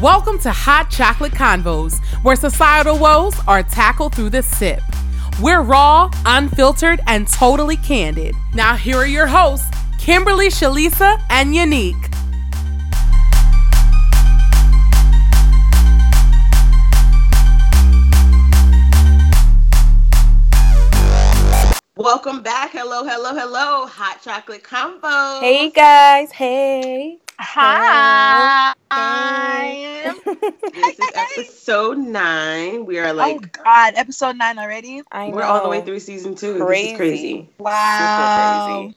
Welcome to Hot Chocolate Convos, where societal woes are tackled through the sip. We're raw, unfiltered, and totally candid. Now, here are your hosts, Kimberly, Shalisa, and Unique. Welcome back. Hello, hello, hello. Hot chocolate convo. Hey guys. Hey. Hi. This is episode nine. We are like, oh like God, episode nine already. I know. we're all the way through season two. This Crazy. is crazy. Wow. crazy.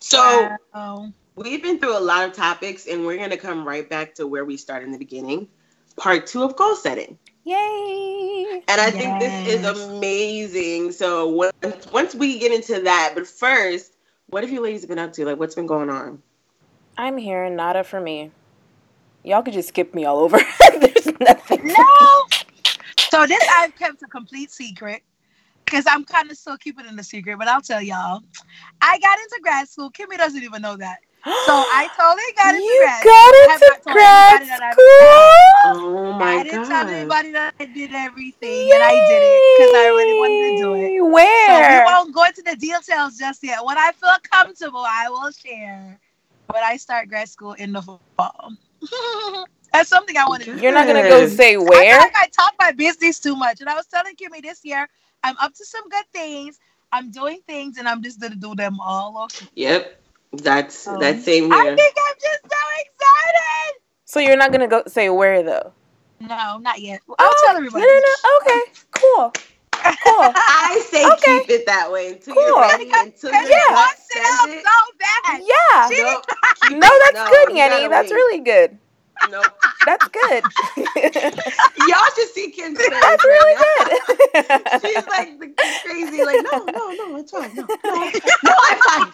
So Wow. we've been through a lot of topics and we're gonna come right back to where we started in the beginning. Part two of goal setting. Yay. And I think this is amazing. So once once we get into that, but first, what have you ladies been up to? Like what's been going on? I'm here. Nada for me. Y'all could just skip me all over. There's nothing. No. So this I've kept a complete secret because I'm kind of still keeping it a secret, but I'll tell y'all. I got into grad school. Kimmy doesn't even know that. So I totally got into you grad. got I have into not grad anybody that I've- school. Oh I my didn't tell god. anybody that I did everything, and I did it because I really wanted to do it. Yay. So we won't go into the details just yet. When I feel comfortable, I will share. But I start grad school in the fall. That's something I want to do. You're not gonna go Good. say I where? feel like I talk my business too much. And I was telling Kimmy this year, I'm up to some good things. I'm doing things, and I'm just gonna do them all. Okay. Yep. That's Oh. that same I think I'm just so excited. So you're not gonna go say where though? No, not yet. I'll Oh, tell everybody. No, no, no. Okay. Cool. Cool. I say Okay. keep it that way until Cool. you're ready, until Because your he gut wants it so bad. Yeah. She- Nope. Keep No, that's No, good, Yanni. That's wait. really good. Nope. That's good. Y'all should see Kim's face. That's really good. She's like crazy, like, no, no, no, it's fine. No, no, no, I'm fine.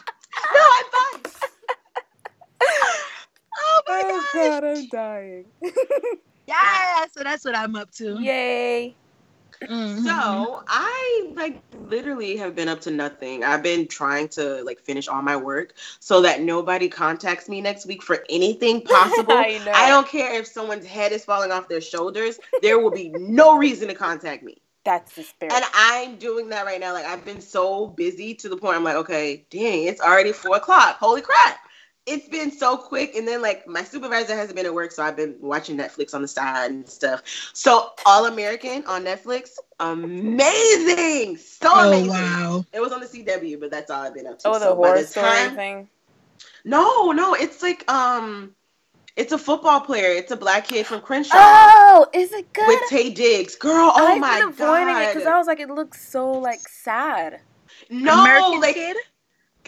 No, I'm fine. Oh my oh god. god, I'm dying. Yeah, so that's what I'm up to. Yay. Mhm. So I like literally have been up to nothing. I've been trying to like finish all my work so that nobody contacts me next week for anything possible. I. I don't care if someone's head is falling off their shoulders. There will be no reason to contact me. That's the spirit. And I'm doing that right now. Like I've been so busy to the point I'm like, okay, dang, it's already four o'clock. Holy crap. It's been so quick. And then like my supervisor hasn't been at work, so I've been watching Netflix on the side and stuff. So All American on Netflix, amazing. So Oh amazing. wow. It was on the CW, but that's all I've been up to. oh, the So by horror story time- thing. No, no, it's like um it's a football player. It's a black kid from Crenshaw. Oh, is it good? With Taye Diggs, girl. Oh I've my been avoiding god! it because I was like, it looks so like sad. no, American like kid?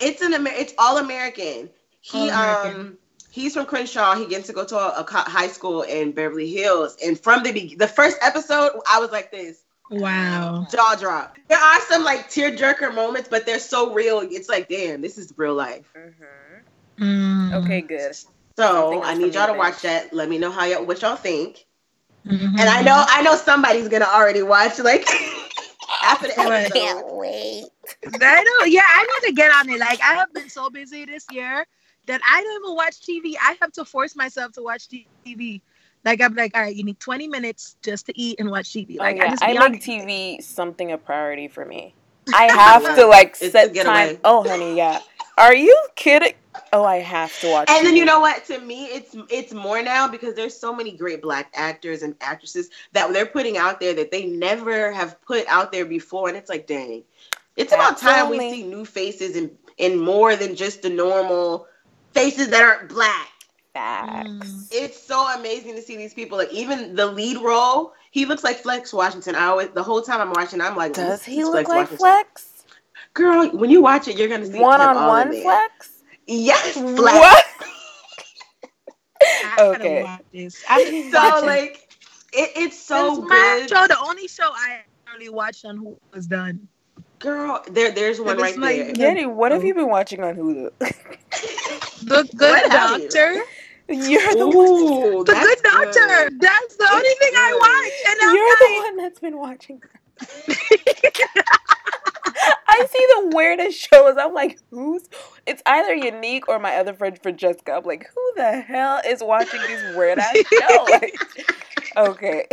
it's an Amer- it's all American. He All-American. um he's from Crenshaw. He gets to go to a, a co- high school in Beverly Hills. And from the be- the first episode, I was like this Wow. jaw drop. There are some like tear jerker moments, but they're so real. It's like, damn, this is real life. Mm-hmm. Mm. Okay, good. So Something I need y'all to me watch that. Let me know how y'all what y'all think. Mhm. And I know I know somebody's gonna already watch like after the Right. episode. wait. I know. Yeah, I need to get on it. Like I have been so busy this year that I don't even watch TV. I have to force myself to watch TV. Like I'm like, all right, you need 20 minutes just to eat and watch TV. Like oh, yeah. I just I make. TV something a priority for me. I have to like It's set getaway. time. Oh, honey, yeah. Are you kidding? Oh, I have to watch. And then you know what? To me, it's it's more now because there's so many great black actors and actresses that they're putting out there that they never have put out there before, and it's like, dang, it's about time we see new faces and and more than just the normal faces that aren't black. Facts. Mm. It's so amazing to see these people. Like even the lead role, he looks like Flex Washington. I always the whole time I'm watching, I'm like, Does this he is look like Washington. Flex? Girl, when you watch it, you're gonna see One on one. Flex? Yes, Flex. What? I Okay. watch this. I need So like, it, it's so It's my good. show, the only show I really watched on who was done. Girl, there, there's one right like- there. Jenny, what have mm-hmm. you been watching on Hulu? The Good What have you? Doctor. You're the one. The Good Doctor. That's the only It's thing I watch. And I'm You're the like, one that's been watching. I I see the weirdest shows. I'm like, who's? It's either unique or my other friend Francesca. I'm like, who the hell is watching these weird ass shows? Like, okay.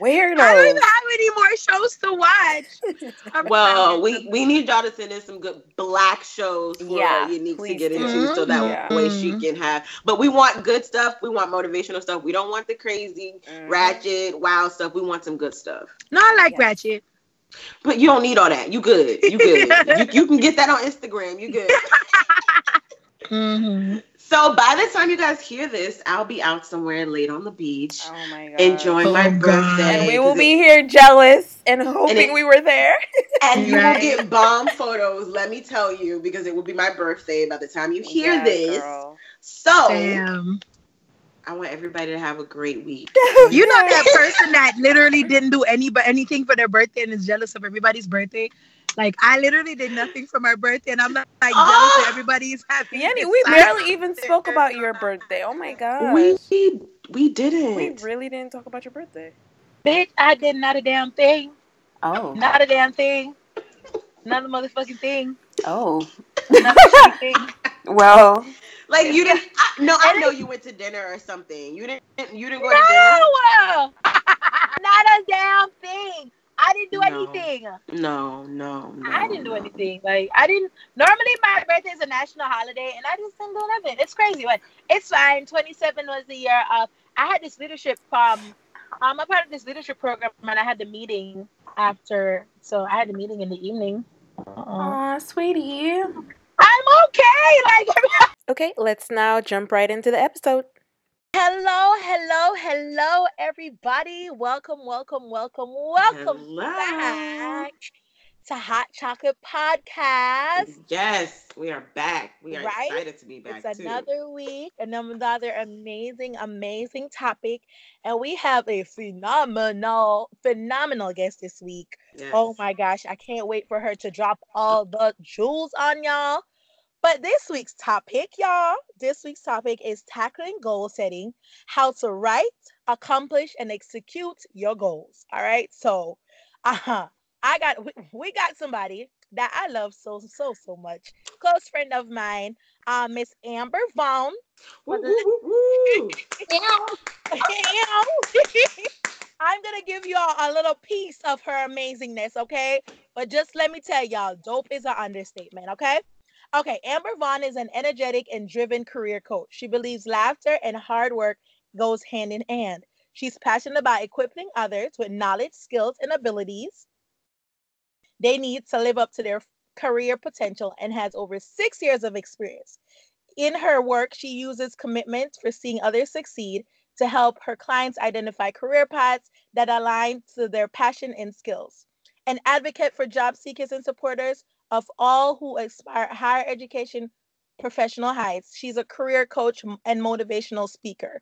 Weirdos. I don't even have any more shows to watch. I'm Well, we we need y'all to send in some good black shows for Yeah, Unique to please get do. into, so that Yeah. way she can have. But we want good stuff. We want motivational stuff. We don't want the crazy, Mhm. ratchet, wild stuff. We want some good stuff. no, I like Yeah. Ratchet. But you don't need all that. You good. You good. you, you can get that on Instagram. You good. Mm-hmm. So by the time you guys hear this, I'll be out somewhere late on the beach Oh my god. enjoying my Oh, God. birthday. And we will be it- here jealous and hoping it- we were there. and you will get bomb photos. Let me tell you, because it will be my birthday by the time you hear Yeah, this. girl. So Damn. I want everybody to have a great week. You know that person that literally didn't do any but anything for their birthday and is jealous of everybody's birthday. Like I literally did nothing for my birthday, and I'm not like jealous Oh! that everybody's happy. Yanni, we barely even spoke about your birthday. Oh my god. We we didn't. We really didn't talk about your birthday. Bitch, I did not a damn thing. Oh. Not a damn thing. Not a motherfucking thing. Oh. Not a thing. Well, like you didn't. I, no, I know you went to dinner or something. You didn't. You didn't go to dinner. No! not a damn thing. I didn't do No. anything. No, no, no. I didn't do anything. Like I didn't. Normally, my birthday is a national holiday, and I just didn't do nothing. It's crazy, but it's fine. Twenty seven was the year of. I had this leadership. Um, I'm a part of this leadership program, and I had the meeting after. So I had the meeting in the evening. Uh-uh. aw, sweetie. I'm okay. Like. Okay, let's now jump right into the episode. Hello, hello, hello, everybody. Welcome, welcome, welcome, welcome Hello. back to Hot Chocolate Podcast. Yes, we are back. We are Right? excited to be back It's too. another week, and another amazing, amazing topic. And we have a phenomenal, phenomenal guest this week. Oh yes. Oh my gosh, I can't wait for her to drop all the jewels on y'all. But this week's topic, y'all, this week's topic is tackling goal setting, how to write, accomplish, and execute your goals. All right. So, uh-huh. I got we, we got somebody that I love so so so much. Close friend of mine, uh, Miss Amber Vaughn. Woo, woo. I'm gonna give y'all a little piece of her amazingness, okay? But just let me tell y'all, dope is an understatement, okay? Okay, Amber Vaughn is an energetic and driven career coach. She believes laughter and hard work goes hand in hand. She's passionate about equipping others with knowledge, skills, and abilities they need to live up to their career potential and has over six years of experience. In her work, she uses commitment for seeing others succeed to help her clients identify career paths that align to their passion and skills. An advocate for job seekers and supporters of all who aspire higher education professional heights. She's a career coach and motivational speaker.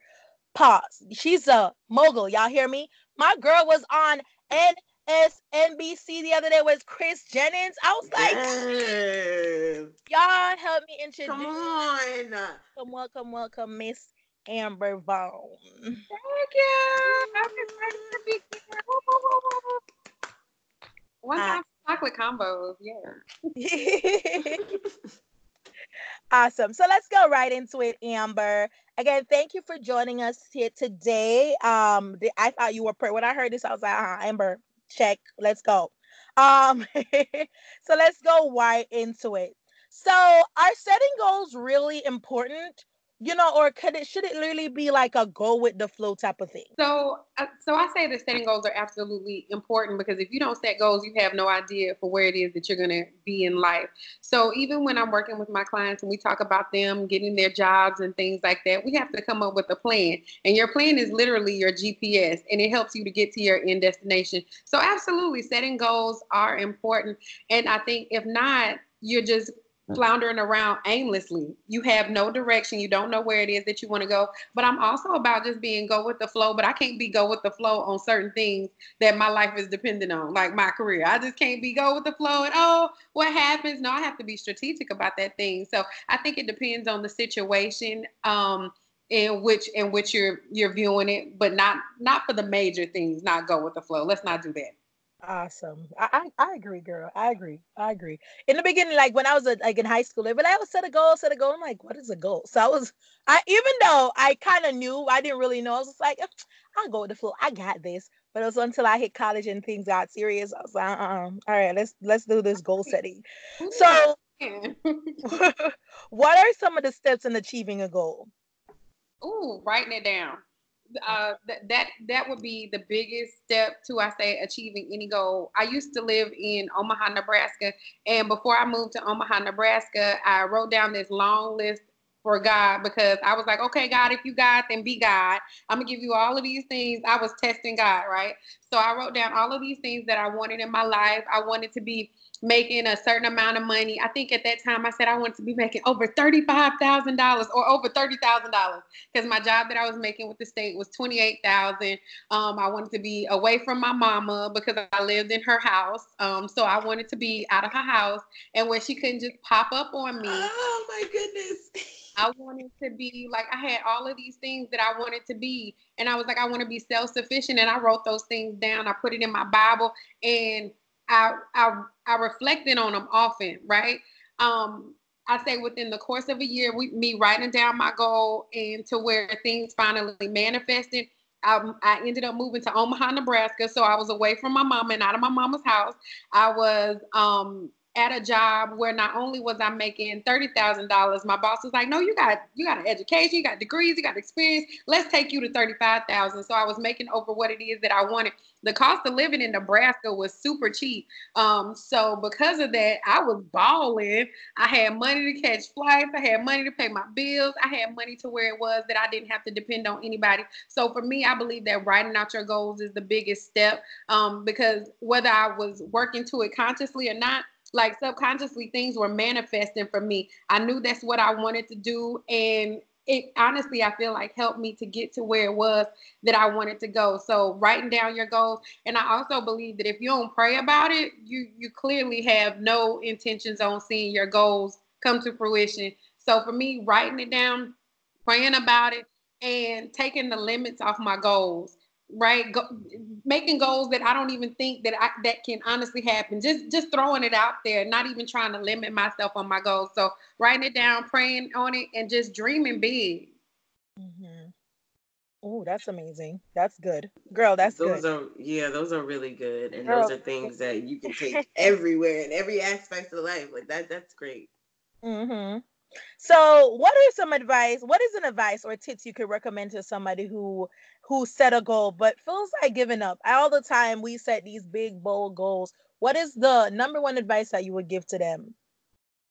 Pause. She's a mogul. Y'all hear me? My girl was on MSNBC the other day with Chris Jennings. I was like, Yes. y'all help me introduce. Come on. Welcome, welcome, welcome, Miss Amber Vaughn. Thank you. I'm excited to be here. Woo, woo, woo, woo, woo. One Uh, time chocolate convos, yeah. awesome. So let's go right into it, Amber. Again, thank you for joining us here today. Um, the- I thought you were pre- when I heard this, I was like, uh Amber, check. Let's go. Um, so let's go right into it. So, are setting goals really important? You know, or could it should it literally be like a go with the flow type of thing? So, uh, so I say that setting goals are absolutely important because if you don't set goals, you have no idea for where it is that you're going to be in life. So, even when I'm working with my clients and we talk about them getting their jobs and things like that, we have to come up with a plan. And your plan is literally your GPS and it helps you to get to your end destination. So, absolutely, setting goals are important. And I think if not, you're just floundering around aimlessly. You have no direction. You don't know where it is that you want to go. But I'm also about just being go with the flow. But I can't be go with the flow on certain things that my life is dependent on, like my career. I just can't be go with the flow and oh, what happens? No, I have to be strategic about that thing. So I think it depends on the situation. Um, in which in which you're you're viewing it, but not not for the major things. Not go with the flow. Let's not do that. Awesome. I, I, I agree, girl. I agree. I agree. In the beginning, like when I was a, like in high school, they were like, "I was set a goal, set a goal." I'm like, "What is a goal?" So I was, I even though I kind of knew, I didn't really know. I was just like, "I'll go with the flow. I got this." But it was until I hit college and things got serious. I was like, uh-uh. "All right, let's let's do this goal setting." So, what are some of the steps in achieving a goal? Ooh, writing it down uh, th- that that would be the biggest step to I say achieving any goal. I used to live in Omaha, Nebraska, and before I moved to Omaha, Nebraska, I wrote down this long list for God because I was like, okay, God, if you God, then be God. I'm gonna give you all of these things. I was testing God, right? So I wrote down all of these things that I wanted in my life. I wanted to be making a certain amount of money. I think at that time I said I wanted to be making over $35,000 or over $30,000 because my job that I was making with the state was 28,000. Um, I wanted to be away from my mama because I lived in her house. Um, so I wanted to be out of her house and where she couldn't just pop up on me. Oh my goodness. I wanted to be like I had all of these things that I wanted to be and I was like I want to be self-sufficient and I wrote those things down. I put it in my Bible and I I I reflected on them often, right? Um, I say within the course of a year, we me writing down my goal and to where things finally manifested. I, I ended up moving to Omaha, Nebraska, so I was away from my mom and out of my mama's house. I was um, at a job where not only was I making thirty thousand dollars, my boss was like, "No, you got you got an education, you got degrees, you got experience. Let's take you to thirty five thousand. So I was making over what it is that I wanted. The cost of living in Nebraska was super cheap. Um, so because of that, I was balling. I had money to catch flights. I had money to pay my bills. I had money to where it was that I didn't have to depend on anybody. So for me, I believe that writing out your goals is the biggest step. Um, because whether I was working to it consciously or not like subconsciously things were manifesting for me. I knew that's what I wanted to do and it honestly I feel like helped me to get to where it was that I wanted to go. So writing down your goals and I also believe that if you don't pray about it, you you clearly have no intentions on seeing your goals come to fruition. So for me writing it down, praying about it and taking the limits off my goals right Go, making goals that i don't even think that i that can honestly happen. Just just throwing it out there not even trying to limit myself on my goals. So writing it down praying on it and just dreaming big. Mm-hmm. oh that's amazing. That's good. Girl that's those good. are yeah those are really good. And girl. those are things that you can take everywhere in every aspect of life. Like that that's great. Mm-hmm so, what are some advice? What is an advice or tips you could recommend to somebody who who set a goal but feels like giving up? All the time we set these big bold goals. What is the number one advice that you would give to them?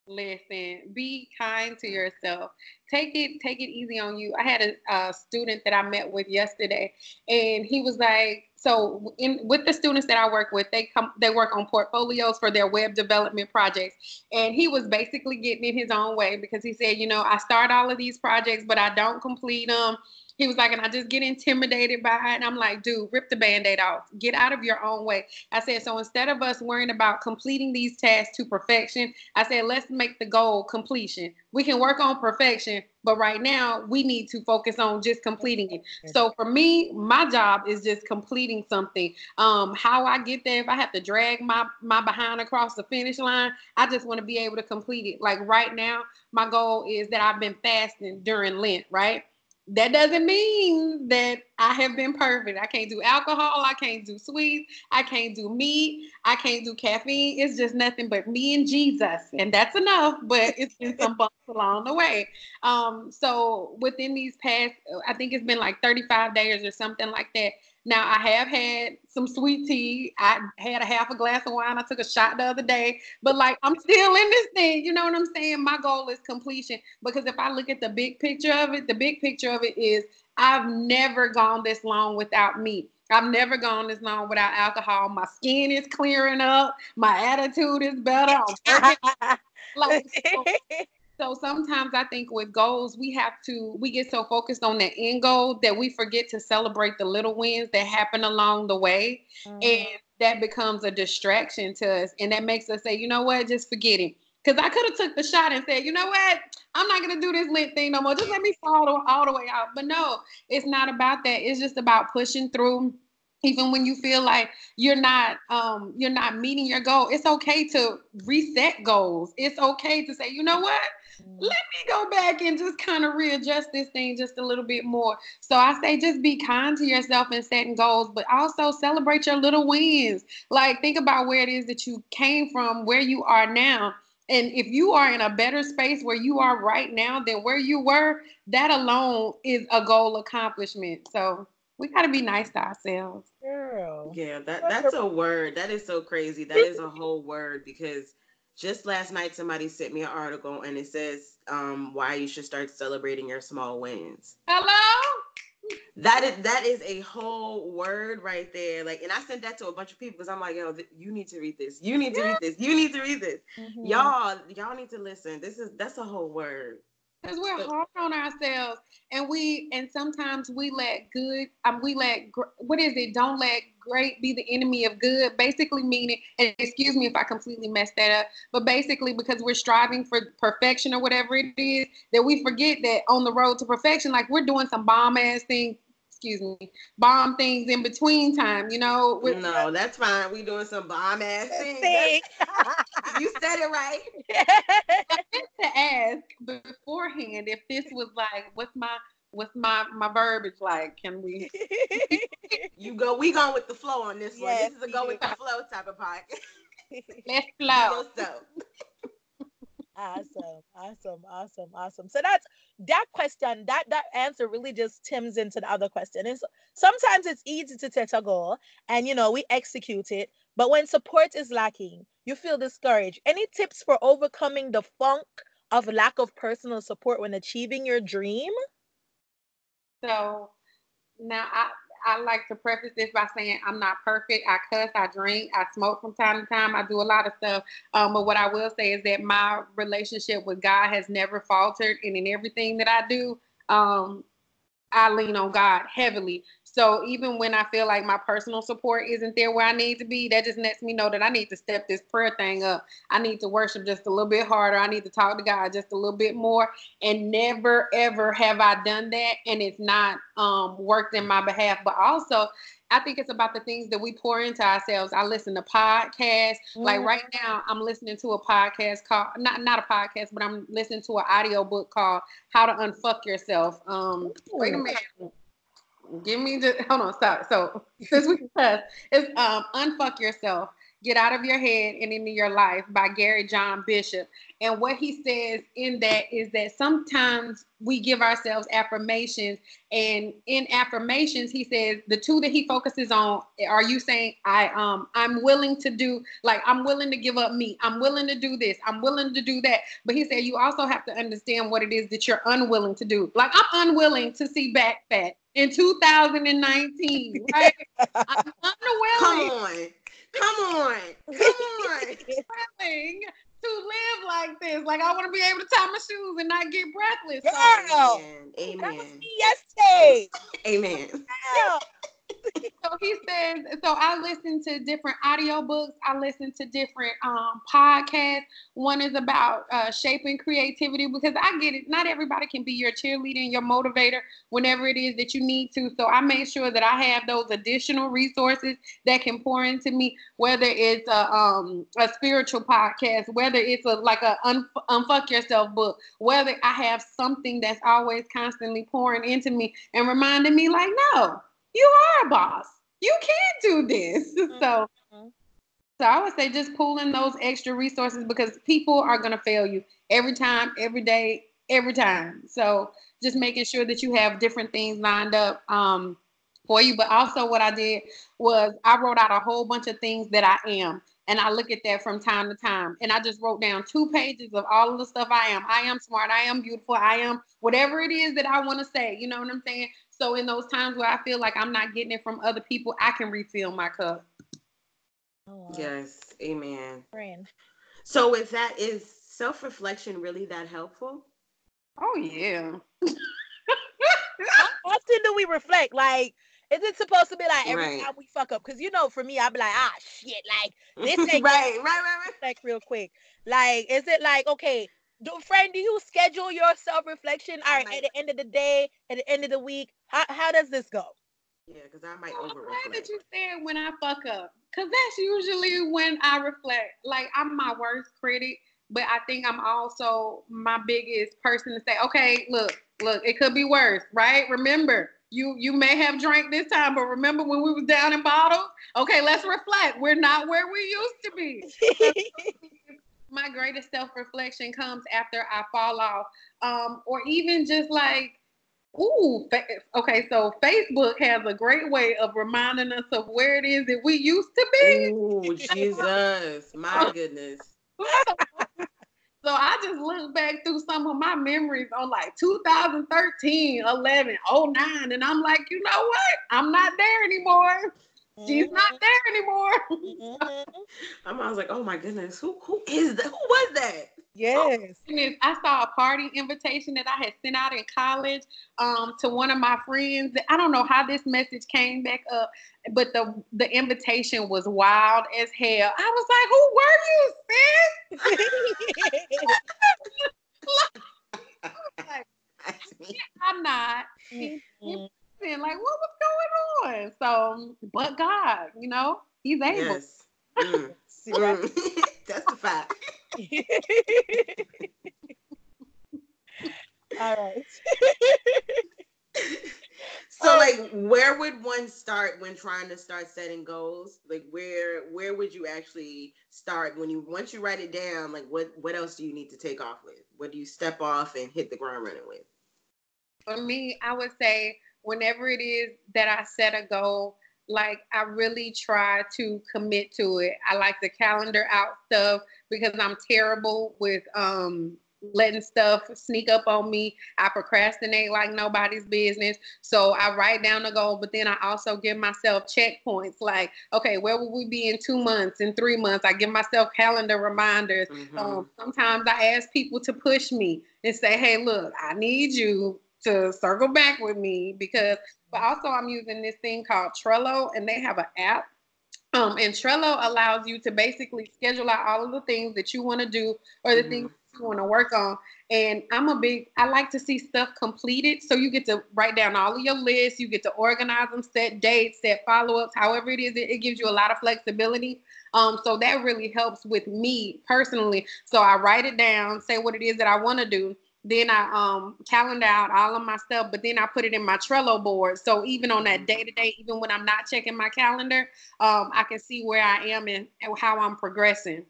Listen, be kind to yourself. Take it, take it easy on you. I had a, a student that I met with yesterday, and he was like, so in with the students that I work with, they come they work on portfolios for their web development projects. And he was basically getting in his own way because he said, you know, I start all of these projects, but I don't complete them. He was like, and I just get intimidated by it. And I'm like, dude, rip the band-aid off. Get out of your own way. I said, so instead of us worrying about completing these tasks to perfection, I said, let's make the goal completion. We can work on perfection, but right now we need to focus on just completing it. So for me, my job is just completing something. Um, how I get there, if I have to drag my my behind across the finish line, I just want to be able to complete it. Like right now, my goal is that I've been fasting during Lent, right? That doesn't mean that I have been perfect. I can't do alcohol. I can't do sweets. I can't do meat. I can't do caffeine. It's just nothing but me and Jesus. And that's enough, but it's been some bumps along the way. Um, so within these past, I think it's been like 35 days or something like that. Now I have had some sweet tea. I had a half a glass of wine. I took a shot the other day, but like I'm still in this thing. You know what I'm saying? My goal is completion because if I look at the big picture of it, the big picture of it is I've never gone this long without meat. I've never gone this long without alcohol. My skin is clearing up. My attitude is better. like, so, so sometimes I think with goals, we have to, we get so focused on the end goal that we forget to celebrate the little wins that happen along the way. Mm-hmm. And that becomes a distraction to us. And that makes us say, you know what, just forget it. Because I could have took the shot and said, you know what, I'm not gonna do this Lent thing no more. Just let me fall all the way out. But no, it's not about that. It's just about pushing through even when you feel like you're not um you're not meeting your goal it's okay to reset goals it's okay to say you know what Mm. Let me go back and just kind of readjust this thing just a little bit more so i say just be kind to yourself and setting goals but also celebrate your little wins like think about where it is that you came from where you are now and if you are in a better space where you are right now than where you were that alone is a goal accomplishment so we got to be nice to ourselves Girl. Yeah, that that's a word. That is so crazy. That is a whole word because just last night somebody sent me an article and it says um, why you should start celebrating your small wins. hello That is that is a whole word right there. Like, and I sent that to a bunch of people because I'm like, yo, you need to read this. You need to read this. You need to read this. Mhm. Y'all, y'all need to listen. This is that's a whole word. Because we're hard on ourselves and we and sometimes we let good um we let gr- what is it? Don't let great be the enemy of good. Basically meaning and excuse me if i completely messed that up but basically because we're striving for perfection or whatever it is that we forget that on the road to perfection like we're doing some bomb ass things excuse me bomb things in between time you know with No, that's fine. We doing some bomb ass things. Thing. You said it right. I meant to ask beforehand if this was like what's my what's my my verbiage like can we You go. We going with the flow on this one. This is a go with the flow type of podcast. let's flow So, awesome awesome awesome awesome. So that's that question that that answer really just tims into the other question. And so, sometimes it's easy to set a goal and you know we execute it but when support is lacking you feel discouraged. Any tips for overcoming the funk of lack of personal support when achieving your dream? So now I I like to preface this by saying I'm not perfect. I cuss, I drink, I smoke from time to time. I do a lot of stuff. Um, but what I will say is that my relationship with God has never faltered, and in everything that I do, um, I lean on God heavily. So even when I feel like my personal support isn't there where I need to be, that just lets me know that I need to step this prayer thing up. I need to worship just a little bit harder. I need to talk to God just a little bit more. And never ever have I done that, and it's not um, worked in my behalf. But also, I think it's about the things that we pour into ourselves. I listen to podcasts. Like right now, I'm listening to a podcast called not not a podcast, but I'm listening to an audio book called How to Unfuck Yourself. Um, wait a minute. Give me just hold on, stop. So since we cuss, it's um Unfuck Yourself. Get out of your head and into your life by Gary John Bishop. And what he says in that is that sometimes we give ourselves affirmations, and in affirmations, he says the two that he focuses on are you saying I um I'm willing to do like I'm willing to give up meat, I'm willing to do this, I'm willing to do that. But he said you also have to understand what it is that you're unwilling to do. Like I'm unwilling to see back fat in 2019, right? I'm come unwilling on. Come on. Come on. willing to live like this. Like I want to be able to tie my shoes and not get breathless. So, Girl. Amen. that was Amen. me yesterday Amen. Girl. so he says, so I listen to different audiobooks. I listen to different um, podcasts. One is about uh, shaping creativity because I get it. Not everybody can be your cheerleader and your motivator whenever it is that you need to. So I made sure that I have those additional resources that can pour into me, whether it's a, um, a spiritual podcast, whether it's a like a un- unfuck yourself book, whether I have something that's always constantly pouring into me and reminding me like, no, you are a boss. You can do this. So, Mhm. so I would say just pulling those extra resources because people are gonna fail you every time, every day, every time. So just making sure that you have different things lined up um, for you. But also, what I did was I wrote out a whole bunch of things that I am. And I look at that from time to time. And I just wrote down two pages of all of the stuff I am. I am smart. I am beautiful. I am whatever it is that I want to say. You know what I'm saying? So in those times where I feel like I'm not getting it from other people, I can refill my cup. Oh, wow. Yes. Amen. Friend. So with that, is self-reflection really that helpful? Oh yeah. How often do we reflect? Like, is it supposed to be like every Right. time we fuck up? Because you know, for me, I'd be like, ah, shit, like this right, ain't right, right, right. reflect real quick. Like, is it like, okay, do friend, do you schedule your self reflection? All right, might- at the end of the day, at the end of the week, how how does this go? Yeah, because I might I'm over glad that you said when I fuck up, because that's usually when I reflect. Like I'm my worst critic, but I think I'm also my biggest person to say, okay, look, look, it could be worse, right? Remember, you you may have drank this time, but remember when we was down in bottles? Okay, let's reflect. We're not where we used to be. my greatest self reflection comes after I fall off, um, or even just like, ooh, fa- okay. So Facebook has a great way of reminding us of where it is that we used to be. Ooh, Jesus. My goodness. So I just look back through some of my memories on like 2013, 11, 09, and I'm like, you know what? I'm not there anymore. She's not there anymore. Mhm. I'm, I was like, oh my goodness, who who is that? Who was that? Yes. goodness, I saw a party invitation that I had sent out in college um, to one of my friends. I don't know how this message came back up, but the the invitation was wild as hell. I was like, "Who were you, sis?" Like, I'm not. Mhm. And like, what was going on? So, but God, you know, He's able. Yes. Mm. See, right? Mm. Testify. All right. So like where would one start when trying to start setting goals? Like where where would you actually start when you once you write it down, like what what else do you need to take off with? What do you step off and hit the ground running with? For me, I would say whenever it is that I set a goal, like I really try to commit to it. I like the calendar out stuff because I'm terrible with um letting stuff sneak up on me. I procrastinate like nobody's business. So I write down the goal, but then I also give myself checkpoints like, okay, where will we be in two months, in three months? I give myself calendar reminders. Mhm. Um, sometimes I ask people to push me and say, hey, look, I need you to circle back with me because, but also I'm using this thing called Trello and they have an app. Um, and Trello allows you to basically schedule out all of the things that you want to do or the Mhm. things you want to work on. And I'm a big, I like to see stuff completed. So you get to write down all of your lists, you get to organize them, set dates, set follow ups, however it is, it, it gives you a lot of flexibility. Um, so that really helps with me personally. So I write it down, say what it is that I want to do. Then I um calendar out all of my stuff, but then I put it in my Trello board. So even on that day to day, even when I'm not checking my calendar, um, I can see where I am and, and how I'm progressing.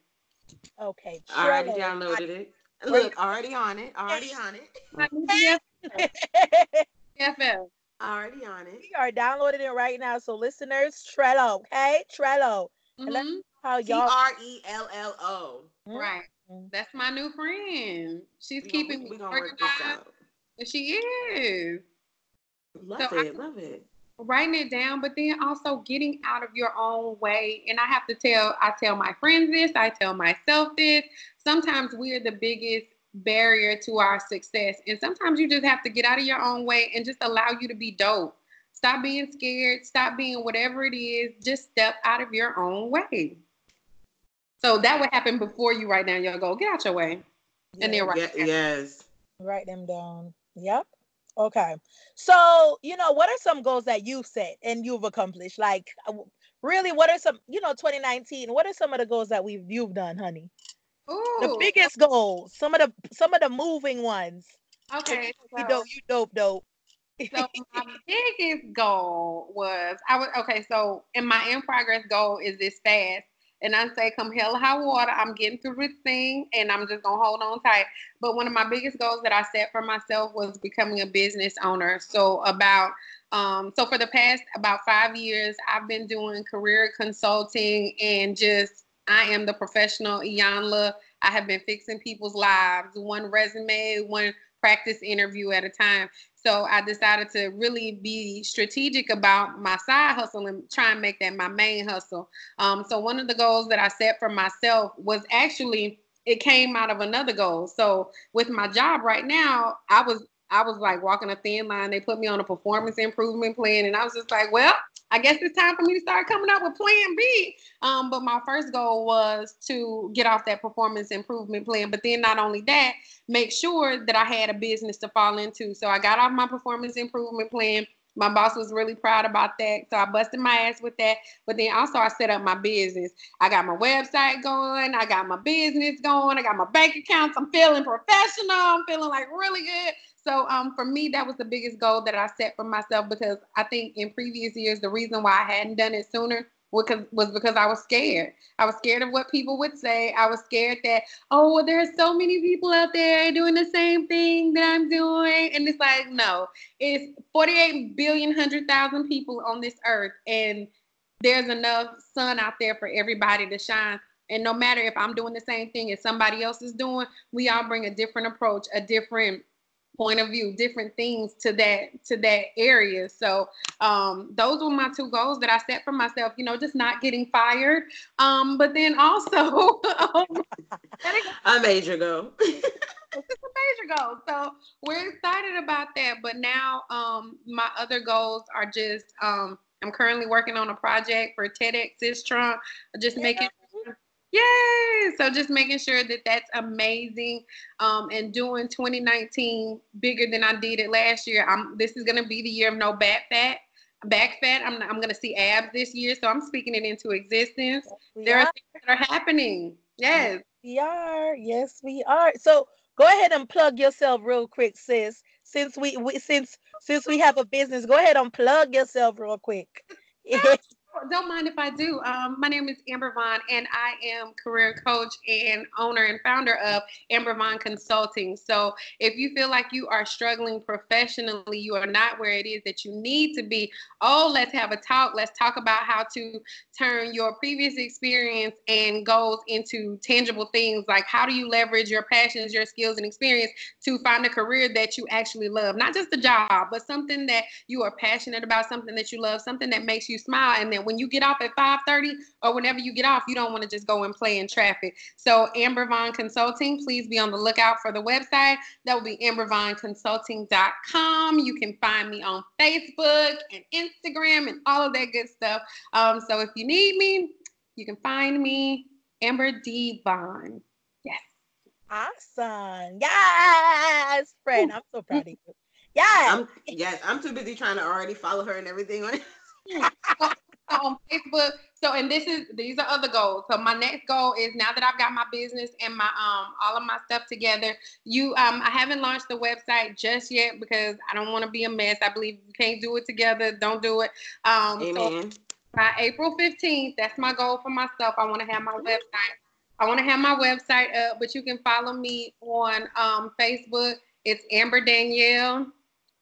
Okay. Already downloaded it. Look, already on it. Already on it. My new BFF. Already on it. we are downloading it right now. So listeners, Trello, okay? Trello. And let Mhm. How y'all R E L L O. Right. Mhm. That's my new friend. She's We keeping me gonna work this organized. She is. Love So I- it. love it. writing it down, but then also getting out of your own way. And I have to tell, I tell my friends this, I tell myself this. Sometimes we're the biggest barrier to our success. And sometimes you just have to get out of your own way and just allow you to be dope. Stop being scared, stop being whatever it is, just step out of your own way. So that would happen before you write down your goal. Get out your way. And then Yeah, write Ye- it down. yes. write them down. Yep. Okay. So, you know, what are some goals that you've set and you've accomplished? Like, uh, really, what are some, you know, 2019, what are some of the goals that we've you've done, honey? Ooh. The biggest goals, some of the some of the moving ones. okay. You so- dope, you dope, dope. So my biggest goal was I was okay. So in my in progress goal is this fast, and I say come hell or high water, I'm getting through this thing, and I'm just gonna hold on tight. But one of my biggest goals that I set for myself was becoming a business owner. So about um, so for the past about five years, I've been doing career consulting and just I am the professional Iyanla. I have been fixing people's lives, one resume, one practice interview at a time. So I decided to really be strategic about my side hustle and try and make that my main hustle. Um, so one of the goals that I set for myself was actually it came out of another goal. So with my job right now, I was I was like walking a thin line. They put me on a performance improvement plan, and I was just like, well, I guess it's time for me to start coming up with Plan B. Um, but my first goal was to get off that performance improvement plan. But then not only that, make sure that I had a business to fall into. So I got off my performance improvement plan, My boss was really proud about that. So I busted my ass with that. But then also I set up my business. I got my website going. I got my business going. I got my bank accounts. I'm feeling professional. I'm feeling like really good. So um, for me, that was the biggest goal that I set for myself because I think in previous years, the reason why I hadn't done it sooner was because I was scared. I was scared of what people would say. I was scared that oh, well, there's so many people out there doing the same thing that I'm doing, and it's like no, it's 48 billion people on this earth, and there's enough sun out there for everybody to shine. And no matter if I'm doing the same thing as somebody else is doing, we all bring a different approach, a different point of view, different things to that to that area. So um, those were my two goals that I set for myself. You know, just not getting fired, um, but then also um, a major goal. it's a major goal. So we're excited about that. But now um, my other goals are just um, I'm currently working on a project for TEDx This Trump, just yeah. making Yay! So just making sure that that's amazing, um, and doing 2019 bigger than I did it last year. I'm. This is gonna be the year of no back fat. Back fat. I'm. I'm gonna see abs this year, so I'm speaking it into existence. Yes, there are. are things that are happening. Yes. We are. Yes, we are. So go ahead and plug yourself real quick, sis. Since we, we since since we have a business, go ahead and plug yourself real quick. don't mind if I do. Um, my name is Amber Vaughn, and I am career coach and owner and founder of Amber Vaughn Consulting. So, if you feel like you are struggling professionally, you are not where it is that you need to be. Oh, let's have a talk. Let's talk about how to turn your previous experience and goals into tangible things. Like, how do you leverage your passions, your skills, and experience to find a career that you actually love? Not just a job, but something that you are passionate about, something that you love, something that makes you smile, and then when you get off at 5:30 or whenever you get off, you don't want to just go and play in traffic. So Amber Vaughn Consulting, please be on the lookout for the website. That will be ambervaughnconsulting.com. You can find me on Facebook and Instagram and all of that good stuff. Um, so if you need me, you can find me Amber D Vaughn. Yes. Awesome. Yes, friend. I'm so proud of you. Yes. I'm, yes, I'm too busy trying to already follow her and everything on on Facebook. So, and this is these are other goals. So, my next goal is now that I've got my business and my um all of my stuff together. You um I haven't launched the website just yet because I don't want to be a mess. I believe you can't do it together. Don't do it. Um, Amen. So by April 15th, that's my goal for myself. I want to have my website. I want to have my website up, but you can follow me on um, Facebook. It's Amber Danielle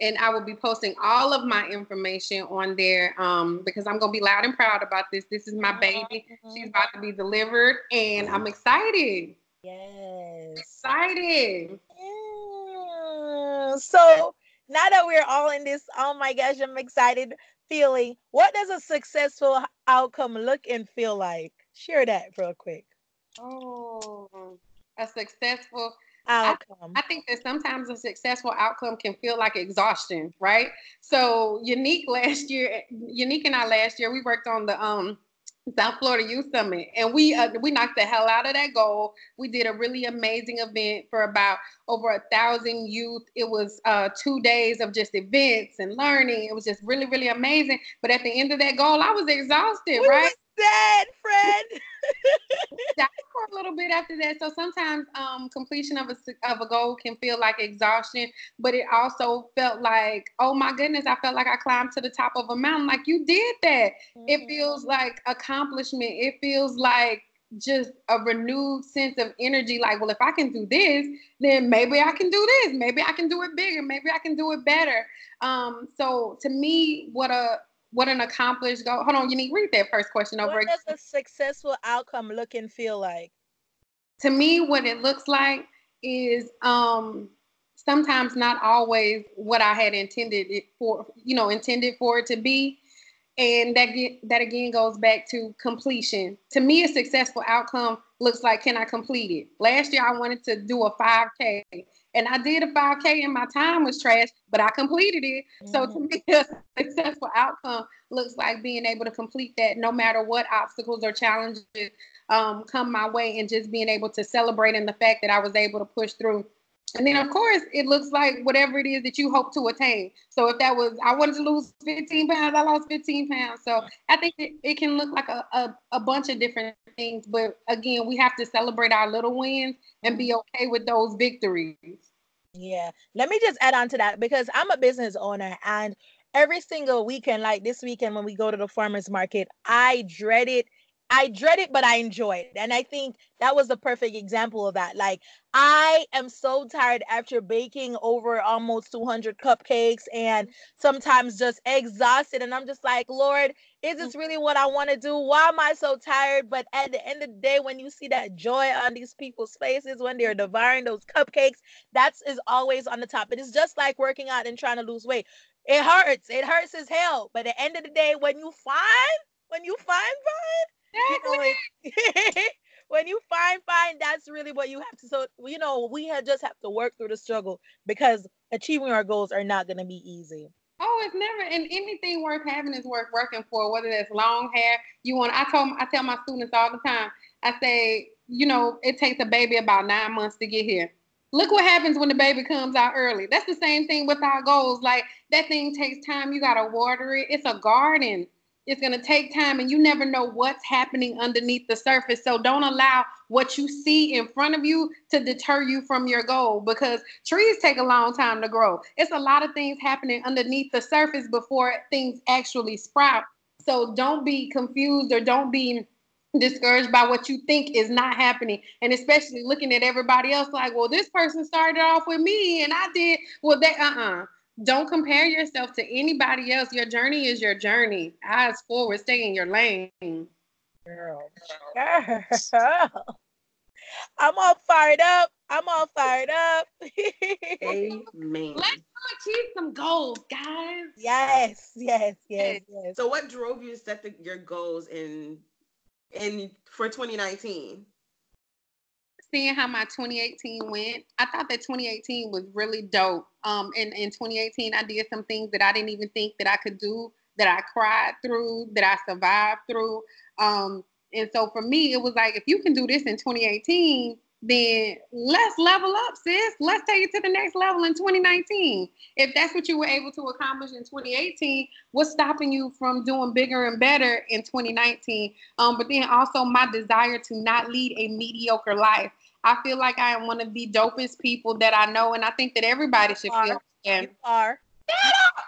and I will be posting all of my information on there um, because I'm gonna be loud and proud about this. This is my baby. Mm-hmm. She's about to be delivered, and I'm excited. Yes, excited. Yeah. So now that we're all in this, oh my gosh, I'm excited feeling. What does a successful outcome look and feel like? Share that real quick. Oh, a successful outcome. I, I, think that sometimes a successful outcome can feel like exhaustion, right? So Unique last year, Unique and I last year, we worked on the um South Florida Youth Summit, and we uh, we knocked the hell out of that goal. We did a really amazing event for about over a thousand youth. It was uh, two days of just events and learning. It was just really really amazing. But at the end of that goal, I was exhausted, we right? Sad friend. for a little bit after that. So sometimes um, completion of a of a goal can feel like exhaustion, but it also felt like, oh my goodness, I felt like I climbed to the top of a mountain. Like you did that. Mm-hmm. It feels like accomplishment. It feels like just a renewed sense of energy like well if i can do this then maybe i can do this maybe i can do it bigger maybe i can do it better um so to me what a what an accomplished goal. Hold on, you need read that first question over. What does a successful outcome look and feel like? To me, what it looks like is um sometimes not always what I had intended it for, you know, intended for it to be. And that get, that again goes back to completion. To me, a successful outcome looks like can I complete it? Last year I wanted to do a 5K and I did a 5K and my time was trash, but I completed it. Mm-hmm. So to mm-hmm. me, a successful outcome looks like being able to complete that no matter what obstacles or challenges um, come my way and just being able to celebrate in the fact that I was able to push through. And then, of course, it looks like whatever it is that you hope to attain. So, if that was, I wanted to lose 15 pounds, I lost 15 pounds. So, I think it, it can look like a, a, a bunch of different things. But again, we have to celebrate our little wins and be okay with those victories. Yeah. Let me just add on to that because I'm a business owner and every single weekend, like this weekend when we go to the farmers market, I dread it I dread it, but I enjoy it. And I think that was the perfect example of that. Like, I am so tired after baking over almost 200 cupcakes and sometimes just exhausted. And I'm just like, Lord, is this mm. really what I want to do? Why am I so tired? But at the end of the day, when you see that joy on these people's faces when they're devouring those cupcakes, that's is always on the top. It is just like working out and trying to lose weight. It hurts. It hurts as hell. But at the end of the day, when you find, when you find, find, you know, like, when you find find that's really what you have to so you know we have just have to work through the struggle because achieving our goals are not going to be easy Oh, it's never and anything worth having is worth working for. Whether that's long hair, you want. I told I tell my students all the time. I say, you know, it takes a baby about nine months to get here. Look what happens when the baby comes out early. That's the same thing with our goals. Like that thing takes time. You gotta water it. It's a garden it's going to take time and you never know what's happening underneath the surface. So don't allow what you see in front of you to deter you from your goal because trees take a long time to grow. It's a lot of things happening underneath the surface before things actually sprout. So don't be confused or don't be discouraged by what you think is not happening. And especially looking at everybody else like well this person started off with me and i did well they uh-uh don't compare yourself to anybody else. Your journey is your journey. Eyes forward, stay in your lane. Girl, girl. I'm all fired up. I'm all fired up. Amen. Let's achieve some goals, guys. Yes, yes, yes, yes. So, what drove you to set the, your goals in in for 2019? Seeing how my 2018 went, I thought that 2018 was really dope. Um, and in 2018, I did some things that I didn't even think that I could do, that I cried through, that I survived through. Um, and so for me, it was like, if you can do this in 2018, then let's level up, sis. Let's take it to the next level in 2019. If that's what you were able to accomplish in 2018, what's stopping you from doing bigger and better in 2019? Um, but then also my desire to not lead a mediocre life. I feel like I am one of the dopest people that I know, and I think that everybody should feel. And you are.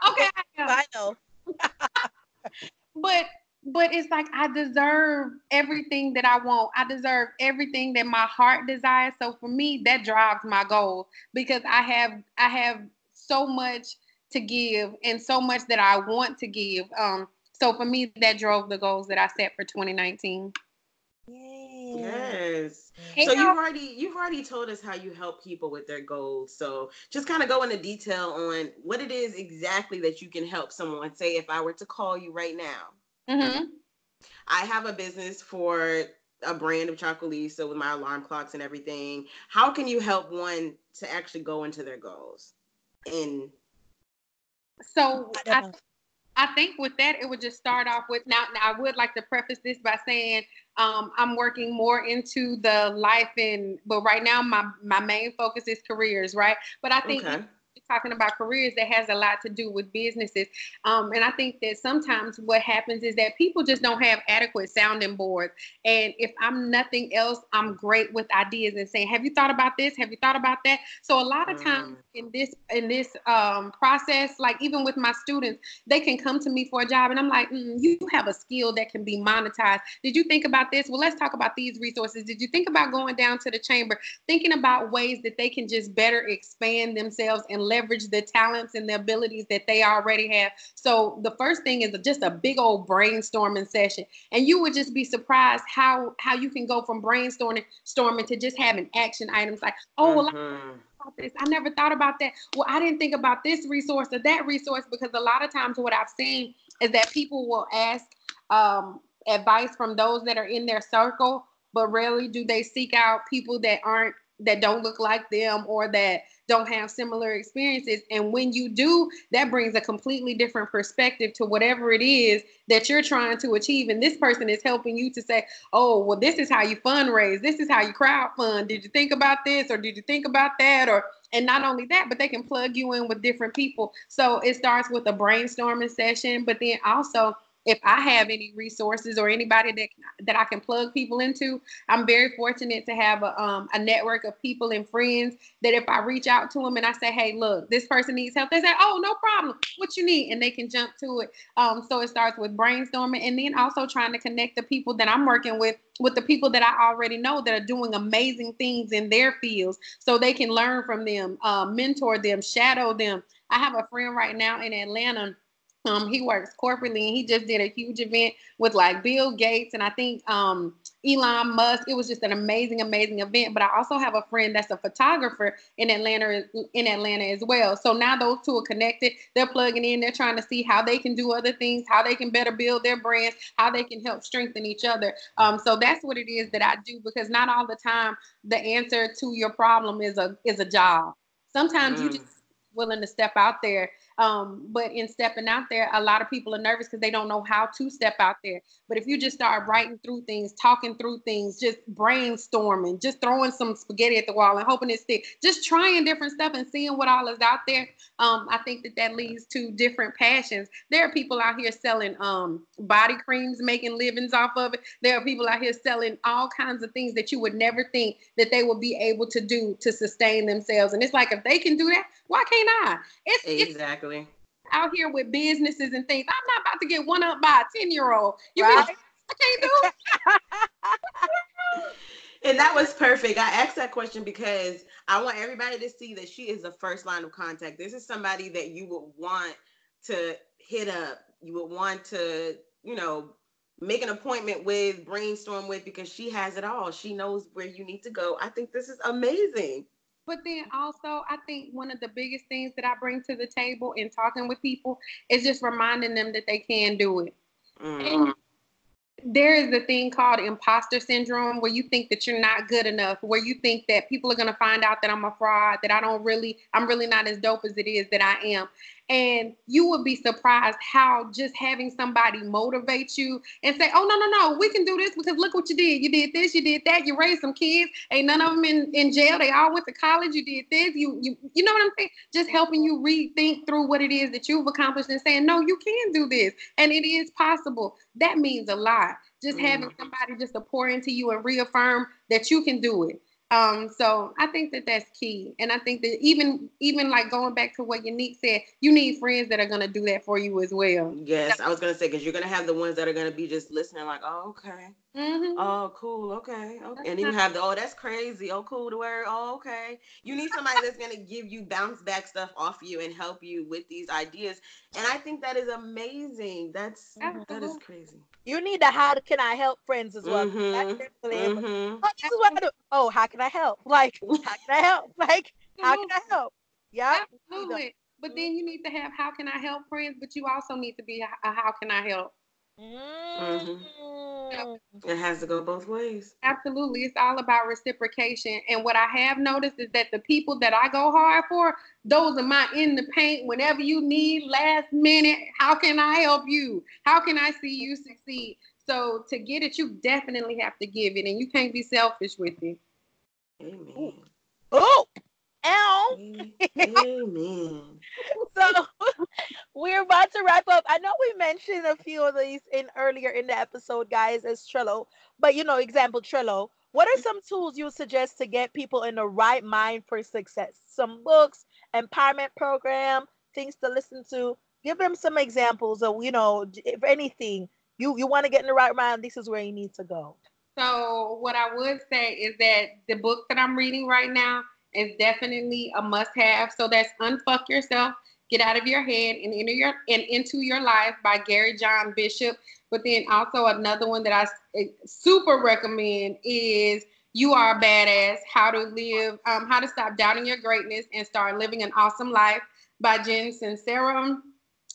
Okay, I know. but but it's like I deserve everything that I want. I deserve everything that my heart desires. So for me, that drives my goals because I have I have so much to give and so much that I want to give. Um, so for me, that drove the goals that I set for 2019. Yes. so you've already you've already told us how you help people with their goals. So just kind of go into detail on what it is exactly that you can help someone. Say if I were to call you right now Mm-hmm. I have a business for a brand of chocolate, so with my alarm clocks and everything. How can you help one to actually go into their goals? In so I, I think with that, it would just start off with now. Now I would like to preface this by saying um, I'm working more into the life and, but right now my my main focus is careers, right? But I think okay talking about careers that has a lot to do with businesses. Um, and I think that sometimes what happens is that people just don't have adequate sounding boards. And if I'm nothing else, I'm great with ideas and saying, "Have you thought about this? Have you thought about that?" So a lot of times mm. in this in this um, process, like even with my students, they can come to me for a job, and I'm like, mm, "You have a skill that can be monetized. Did you think about this? Well, let's talk about these resources. Did you think about going down to the chamber, thinking about ways that they can just better expand themselves and leverage the talents and the abilities that they already have. So the first thing is just a big old brainstorming session, and you would just be surprised how how you can go from brainstorming storming to just having action items like, oh well. Mm-hmm. I, I never thought about that. Well, I didn't think about this resource or that resource because a lot of times what I've seen is that people will ask um, advice from those that are in their circle, but rarely do they seek out people that aren't that don't look like them or that don't have similar experiences. And when you do, that brings a completely different perspective to whatever it is that you're trying to achieve. And this person is helping you to say, oh, well, this is how you fundraise. This is how you crowd fund. Did you think about this or did you think about that? Or and not only that, but they can plug you in with different people. So it starts with a brainstorming session, but then also if I have any resources or anybody that that I can plug people into, I'm very fortunate to have a, um, a network of people and friends that if I reach out to them and I say, "Hey, look, this person needs help," they say, "Oh, no problem. What you need?" and they can jump to it. Um, so it starts with brainstorming, and then also trying to connect the people that I'm working with with the people that I already know that are doing amazing things in their fields, so they can learn from them, uh, mentor them, shadow them. I have a friend right now in Atlanta um, he works corporately and he just did a huge event with like Bill Gates and I think um, Elon Musk. It was just an amazing, amazing event. But I also have a friend that's a photographer in Atlanta, in Atlanta as well. So now those two are connected. They're plugging in. They're trying to see how they can do other things, how they can better build their brands, how they can help strengthen each other. Um, so that's what it is that I do because not all the time the answer to your problem is a is a job. Sometimes mm. you just willing to step out there um, but in stepping out there, a lot of people are nervous because they don't know how to step out there. But if you just start writing through things, talking through things, just brainstorming, just throwing some spaghetti at the wall and hoping it sticks, just trying different stuff and seeing what all is out there, um, I think that that leads to different passions. There are people out here selling um, body creams, making livings off of it. There are people out here selling all kinds of things that you would never think that they would be able to do to sustain themselves. And it's like if they can do that, why can't I? It's exactly it's out here with businesses and things. I'm not about to get one up by a 10 year old. You right? Really, I can't do it. and that was perfect. I asked that question because I want everybody to see that she is the first line of contact. This is somebody that you would want to hit up. You would want to, you know, make an appointment with, brainstorm with, because she has it all. She knows where you need to go. I think this is amazing. But then also, I think one of the biggest things that I bring to the table in talking with people is just reminding them that they can do it. Mm. there is a thing called imposter syndrome where you think that you're not good enough, where you think that people are going to find out that I'm a fraud, that I don't really, I'm really not as dope as it is that I am. And you would be surprised how just having somebody motivate you and say, oh, no, no, no, we can do this because look what you did. You did this, you did that, you raised some kids. Ain't none of them in, in jail. They all went to college. You did this. You, you, you know what I'm saying? Just helping you rethink through what it is that you've accomplished and saying, no, you can do this. And it is possible. That means a lot. Just mm. having somebody just to pour into you and reaffirm that you can do it. Um, so I think that that's key, and I think that even even like going back to what Unique said, you need friends that are gonna do that for you as well. Yes, I was gonna say because you're gonna have the ones that are gonna be just listening, like, oh, okay, mm-hmm. oh, cool, okay, okay, and then you have the, oh, that's crazy, oh, cool, to wear, oh, okay. You need somebody that's gonna give you bounce back stuff off you and help you with these ideas, and I think that is amazing. That's Absolutely. that is crazy. You need the how can I help friends as well. Mm-hmm. Mm-hmm. Oh, this is what I do. Oh, how can I help? Like, how can I help? Like, how can I help? Yeah. Absolutely. But then you need to have how can I help friends, but you also need to be a how can I help. Mm-hmm. It has to go both ways. Absolutely. It's all about reciprocation. And what I have noticed is that the people that I go hard for, those are my in the paint whenever you need last minute. How can I help you? How can I see you succeed? So to get it, you definitely have to give it, and you can't be selfish with it. Amen. Oh, ow. Amen. so we're about to wrap up. I know we mentioned a few of these in earlier in the episode, guys, as Trello. But you know, example Trello. What are some tools you suggest to get people in the right mind for success? Some books, empowerment program, things to listen to. Give them some examples of, you know, if anything, you you want to get in the right mind, this is where you need to go. So what I would say is that the book that I'm reading right now is definitely a must-have. So that's Unfuck Yourself, Get Out of Your Head and Enter Your and Into Your Life by Gary John Bishop. But then also another one that I eh, super recommend is You Are a Badass, How to Live, um, How to Stop Doubting Your Greatness and Start Living an Awesome Life by Jen Sincero.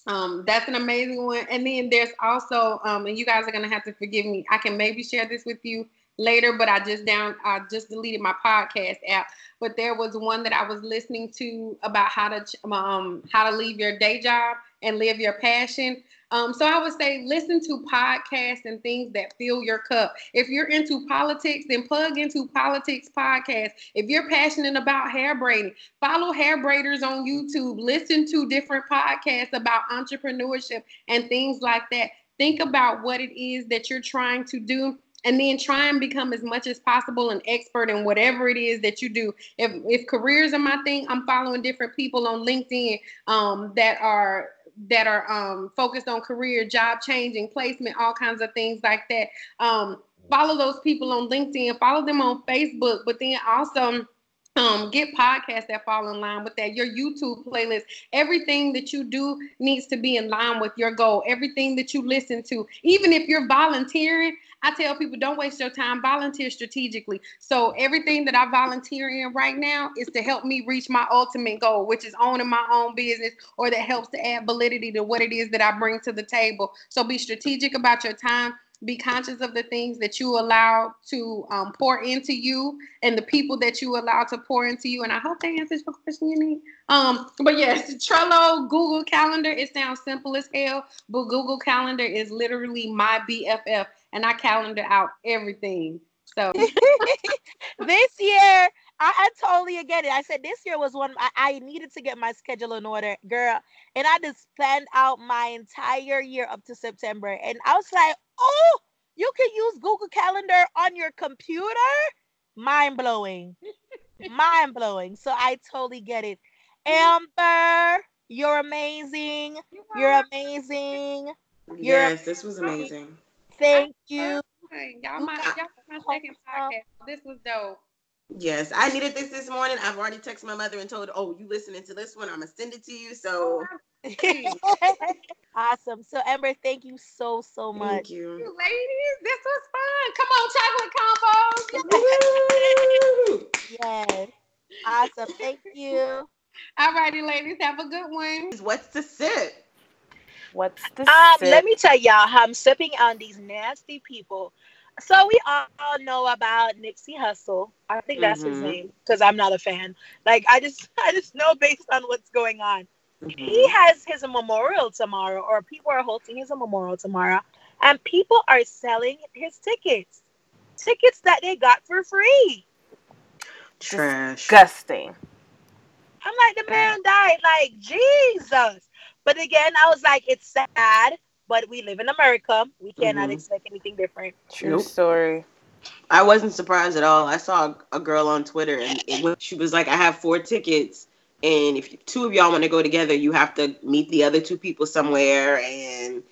Um, that's an amazing one. And then there's also, um, and you guys are gonna have to forgive me. I can maybe share this with you later, but I just down I just deleted my podcast app. But there was one that I was listening to about how to um how to leave your day job and live your passion. Um, so I would say listen to podcasts and things that fill your cup. If you're into politics, then plug into politics podcasts. If you're passionate about hair braiding, follow hair braiders on YouTube. Listen to different podcasts about entrepreneurship and things like that. Think about what it is that you're trying to do and then try and become as much as possible an expert in whatever it is that you do. If if careers are my thing, I'm following different people on LinkedIn um, that are that are um, focused on career, job changing, placement, all kinds of things like that. Um, follow those people on LinkedIn, follow them on Facebook, but then also um, get podcasts that fall in line with that. Your YouTube playlist, everything that you do needs to be in line with your goal. Everything that you listen to, even if you're volunteering, I tell people don't waste your time, volunteer strategically. So everything that I volunteer in right now is to help me reach my ultimate goal, which is owning my own business or that helps to add validity to what it is that I bring to the table. So be strategic about your time be conscious of the things that you allow to um, pour into you and the people that you allow to pour into you. And I hope that answers your question, you need. Um, but yes, Trello, Google Calendar, it sounds simple as hell, but Google Calendar is literally my BFF, and I calendar out everything. So this year, I, I, totally get it. I said this year was one I, I, needed to get my schedule in order, girl. And I just planned out my entire year up to September. And I was like, oh, you can use Google Calendar on your computer? Mind blowing. Mind blowing. So I totally get it. Amber, you're amazing. You're amazing. You're yes, this was amazing. Thank you. Y'all my, y'all my second podcast. This was dope. Yes, I needed this this morning. I've already texted my mother and told her, "Oh, you listening to this one? I'm gonna send it to you." So oh, awesome. So Amber, thank you so so much. Thank you. you ladies. This was fun. Come on, chocolate convos. yes. Awesome. Thank you. All righty, ladies. Have a good one. What's the sip? What's the um, sip? Let me tell y'all, how I'm sipping on these nasty people so we all know about Nipsey Hussle. I think that's mm-hmm. his name because I'm not a fan. Like I just I just know based on what's going on. Mm-hmm. He has his memorial tomorrow, or people are hosting his memorial tomorrow, and people are selling his tickets. Tickets that they got for free. Trash. Disgusting. I'm like, the man died. Like, Jesus. But again, I was like, it's sad but we live in America. We cannot mm-hmm. expect anything different. True nope. story. I wasn't surprised at all. I saw a girl on Twitter and it, she was like, I have four tickets. And if two of y'all want to go together, you have to meet the other two people somewhere. And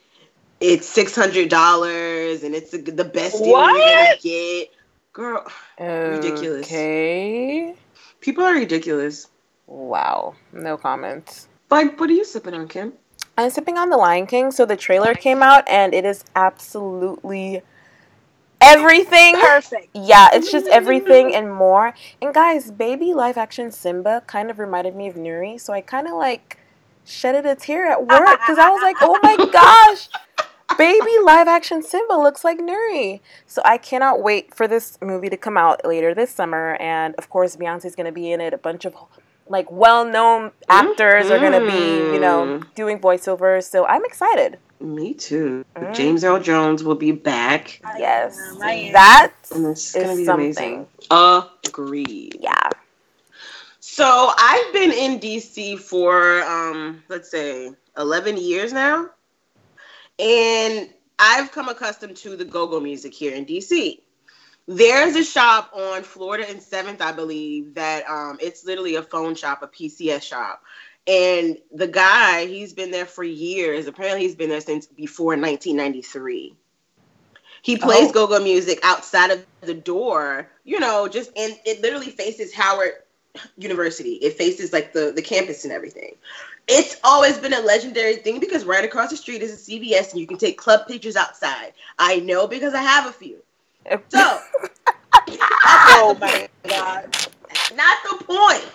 it's $600 and it's the best deal what? you're going to get. Girl, okay. ridiculous. Okay. People are ridiculous. Wow. No comments. Like, what are you sipping on, Kim? I'm sipping on The Lion King. So the trailer came out and it is absolutely everything. Perfect. Yeah, it's just everything and more. And guys, baby live action Simba kind of reminded me of Nuri. So I kind of like shedded a tear at work because I was like, oh my gosh. Baby live action Simba looks like Nuri. So I cannot wait for this movie to come out later this summer. And of course, Beyonce's going to be in it. A bunch of like well-known actors mm-hmm. are going to be, you know, mm-hmm. doing voiceovers. So I'm excited. Me too. Mm. James Earl Jones will be back. Yes, that is something. Amazing. Agreed. Yeah. So I've been in DC for um, let's say 11 years now, and I've come accustomed to the go-go music here in DC. There's a shop on Florida and Seventh, I believe, that um, it's literally a phone shop, a PCS shop. And the guy, he's been there for years. Apparently, he's been there since before 1993. He plays oh. go-go music outside of the door, you know, just and it literally faces Howard University. It faces like the the campus and everything. It's always been a legendary thing because right across the street is a CVS and you can take club pictures outside. I know because I have a few. So, oh my god, not the point.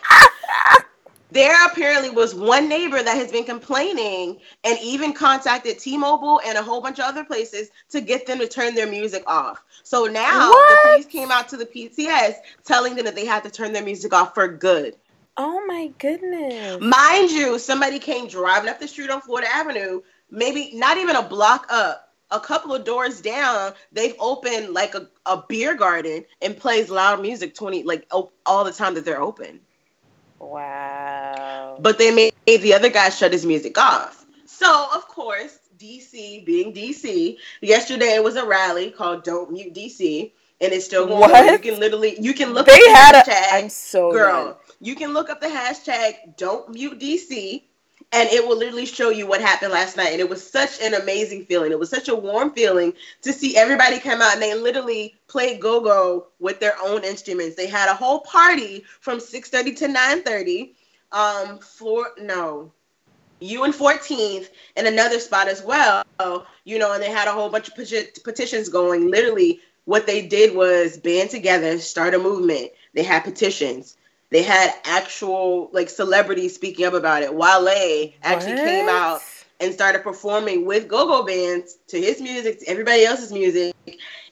There apparently was one neighbor that has been complaining and even contacted T-Mobile and a whole bunch of other places to get them to turn their music off. So now what? the police came out to the PCS telling them that they had to turn their music off for good. Oh my goodness. Mind you, somebody came driving up the street on Florida Avenue, maybe not even a block up, a couple of doors down. They've opened like a, a beer garden and plays loud music 20 like op- all the time that they're open. Wow. But they made the other guy shut his music off. So, of course, DC being DC, yesterday it was a rally called Don't Mute DC. And it's still going on. What? You can literally, you can look They up the had a. hashtag I'm so girl, done. you can look up the hashtag don't mute DC and it will literally show you what happened last night. And it was such an amazing feeling. It was such a warm feeling to see everybody come out and they literally played go-go with their own instruments. They had a whole party from 6:30 to 9:30. Um floor no. You and 14th and another spot as well, you know, and they had a whole bunch of peti- petitions going. Literally, what they did was band together, start a movement. They had petitions. They had actual like celebrities speaking up about it. Wale actually came out and started performing with go-go bands to his music, to everybody else's music.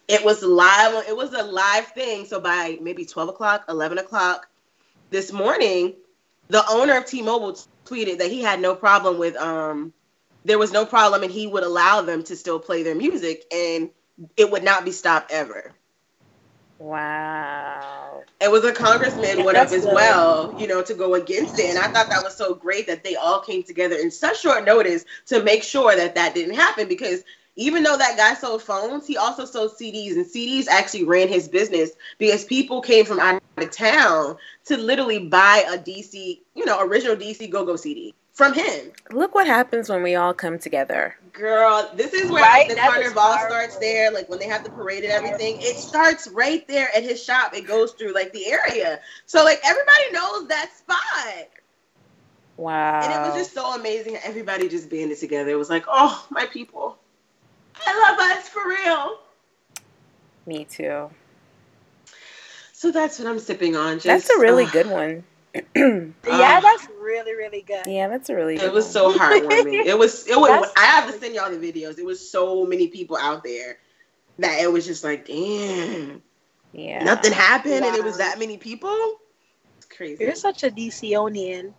It was live. It was a live thing. So by maybe 12 o'clock, 11 o'clock this morning, the owner of T-Mobile tweeted that he had no problem with um there was no problem and he would allow them to still play their music and it would not be stopped ever. Wow. It was a congressman went up as good. well, you know, to go against it. And I thought that was so great that they all came together in such short notice to make sure that that didn't happen. Because even though that guy sold phones, he also sold CDs, and CDs actually ran his business because people came from out of town to literally buy a DC, you know, original DC Go Go CD from him. Look what happens when we all come together. Girl, this is where Right? the That is carnival starts there. Like when they have the parade and everything, it starts right there at his shop. It goes through like the area, so like everybody knows that spot. Wow. And it was just so amazing. Everybody just banded together. It was like, oh, my people, I love us for real. Me too. So that's what I'm sipping on. Just, That's a really uh, good one. Yeah, that's really, really good. yeah, that's really good It was one. so heartwarming. It was. It was. That's- I have to send y'all the videos. It was so many people out there that it was just like, damn. yeah. Nothing happened, and it was that many people. It's crazy. You're such a DConian.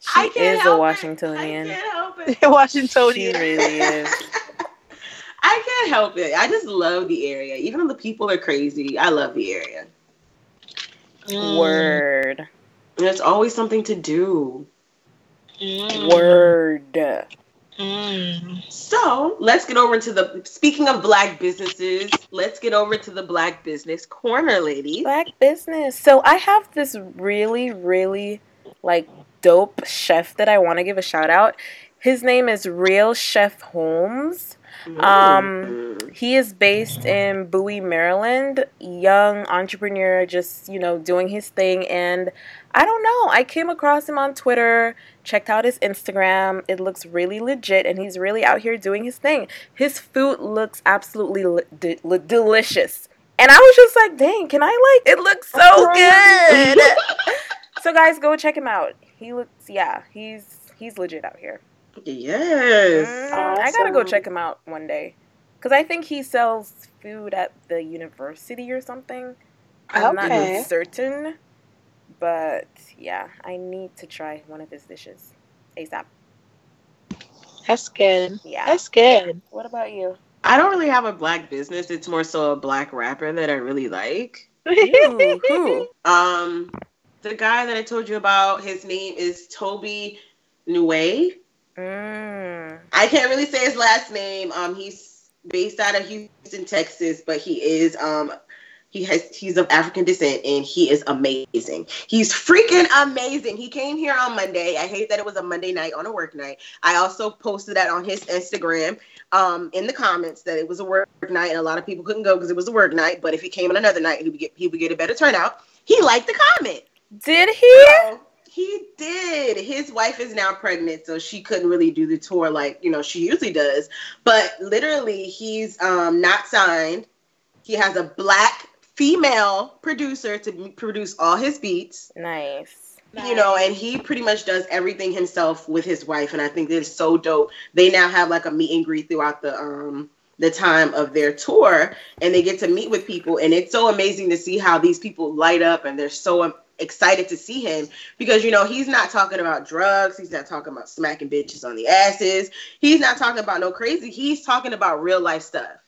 She I can't is a help it. Washingtonian. I can't help it. She really is. I can't help it. I just love the area. Even though the people are crazy, I love the area. Mm. Word. And there's always something to do. Mm. Word. Mm. So let's get over into the speaking of black businesses, let's get over to the black business corner, ladies. Black business. So I have this really, really like dope chef that I want to give a shout out. His name is Real Chef Holmes. Um, Mm. He is based in Bowie, Maryland. Young entrepreneur, just you know, doing his thing. And I don't know. I came across him on Twitter, checked out his Instagram. It looks really legit, and he's really out here doing his thing. His food looks absolutely li- de- li- delicious. And I was just like, dang, can I like? It looks so good. so guys, go check him out. He looks, yeah, he's he's legit out here. Yes. Mm, I gotta go check him out one day. Because I think he sells food at the university or something. I'm Okay. not certain. But yeah, I need to try one of his dishes ASAP. That's good. Yeah. That's good. What about you? I don't really have a black business. It's more so a black rapper that I really like. Ooh, who? Um, the guy that I told you about, his name is Tobe Nue. Mm. I can't really say his last name. Um, he's based out of Houston, Texas, but he is um he has he's of African descent and he is amazing. He's freaking amazing. He came here on Monday. I hate that it was a Monday night on a work night. I also posted that on his Instagram um in the comments that it was a work night and a lot of people couldn't go because it was a work night, but if he came on another night, he would get he would get a better turnout. He liked the comment. Did he? So, he did. His wife is now pregnant, so she couldn't really do the tour like you know she usually does. But literally, he's um, not signed. He has a black female producer to produce all his beats. Nice. You know, and he pretty much does everything himself with his wife, and I think that's so dope. They now have like a meet and greet throughout the um the time of their tour, and they get to meet with people, and it's so amazing to see how these people light up, and they're so excited to see him because you know he's not talking about drugs, he's not talking about smacking bitches on the asses, he's not talking about no crazy, he's talking about real life stuff.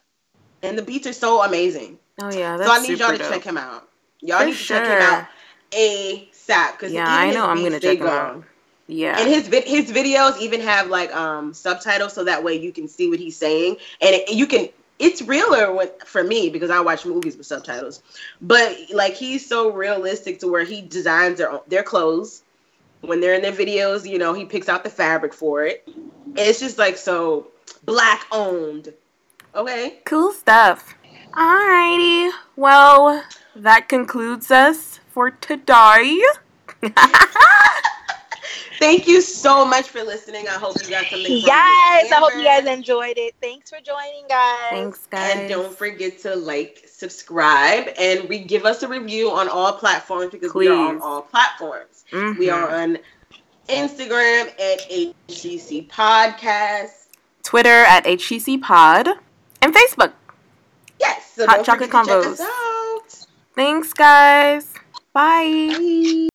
And the beats are so amazing. Oh yeah, so I need y'all to super check him out. Y'all For need to check him sure. out ASAP because Yeah, I know I'm gonna check him out. Yeah. And his vi- his videos even have like um subtitles so that way you can see what he's saying and it, you can it's realer for me because I watch movies with subtitles. But like he's so realistic to where he designs their their clothes when they're in their videos, you know, he picks out the fabric for it. It's just like so black owned. Okay? Cool stuff. Alrighty. Well, that concludes us for today. Thank you so much for listening. I hope you got something Yes, this I hope you guys enjoyed it. Thanks for joining, guys. Thanks, guys. And don't forget to like, subscribe, and we give us a review on all platforms because we are on all platforms. Mhm. We are on Instagram at HCC Podcast. Twitter at HCC Pod and Facebook. Yes, so Hot don't chocolate forget check convos. us out. Thanks, guys. Bye. Bye.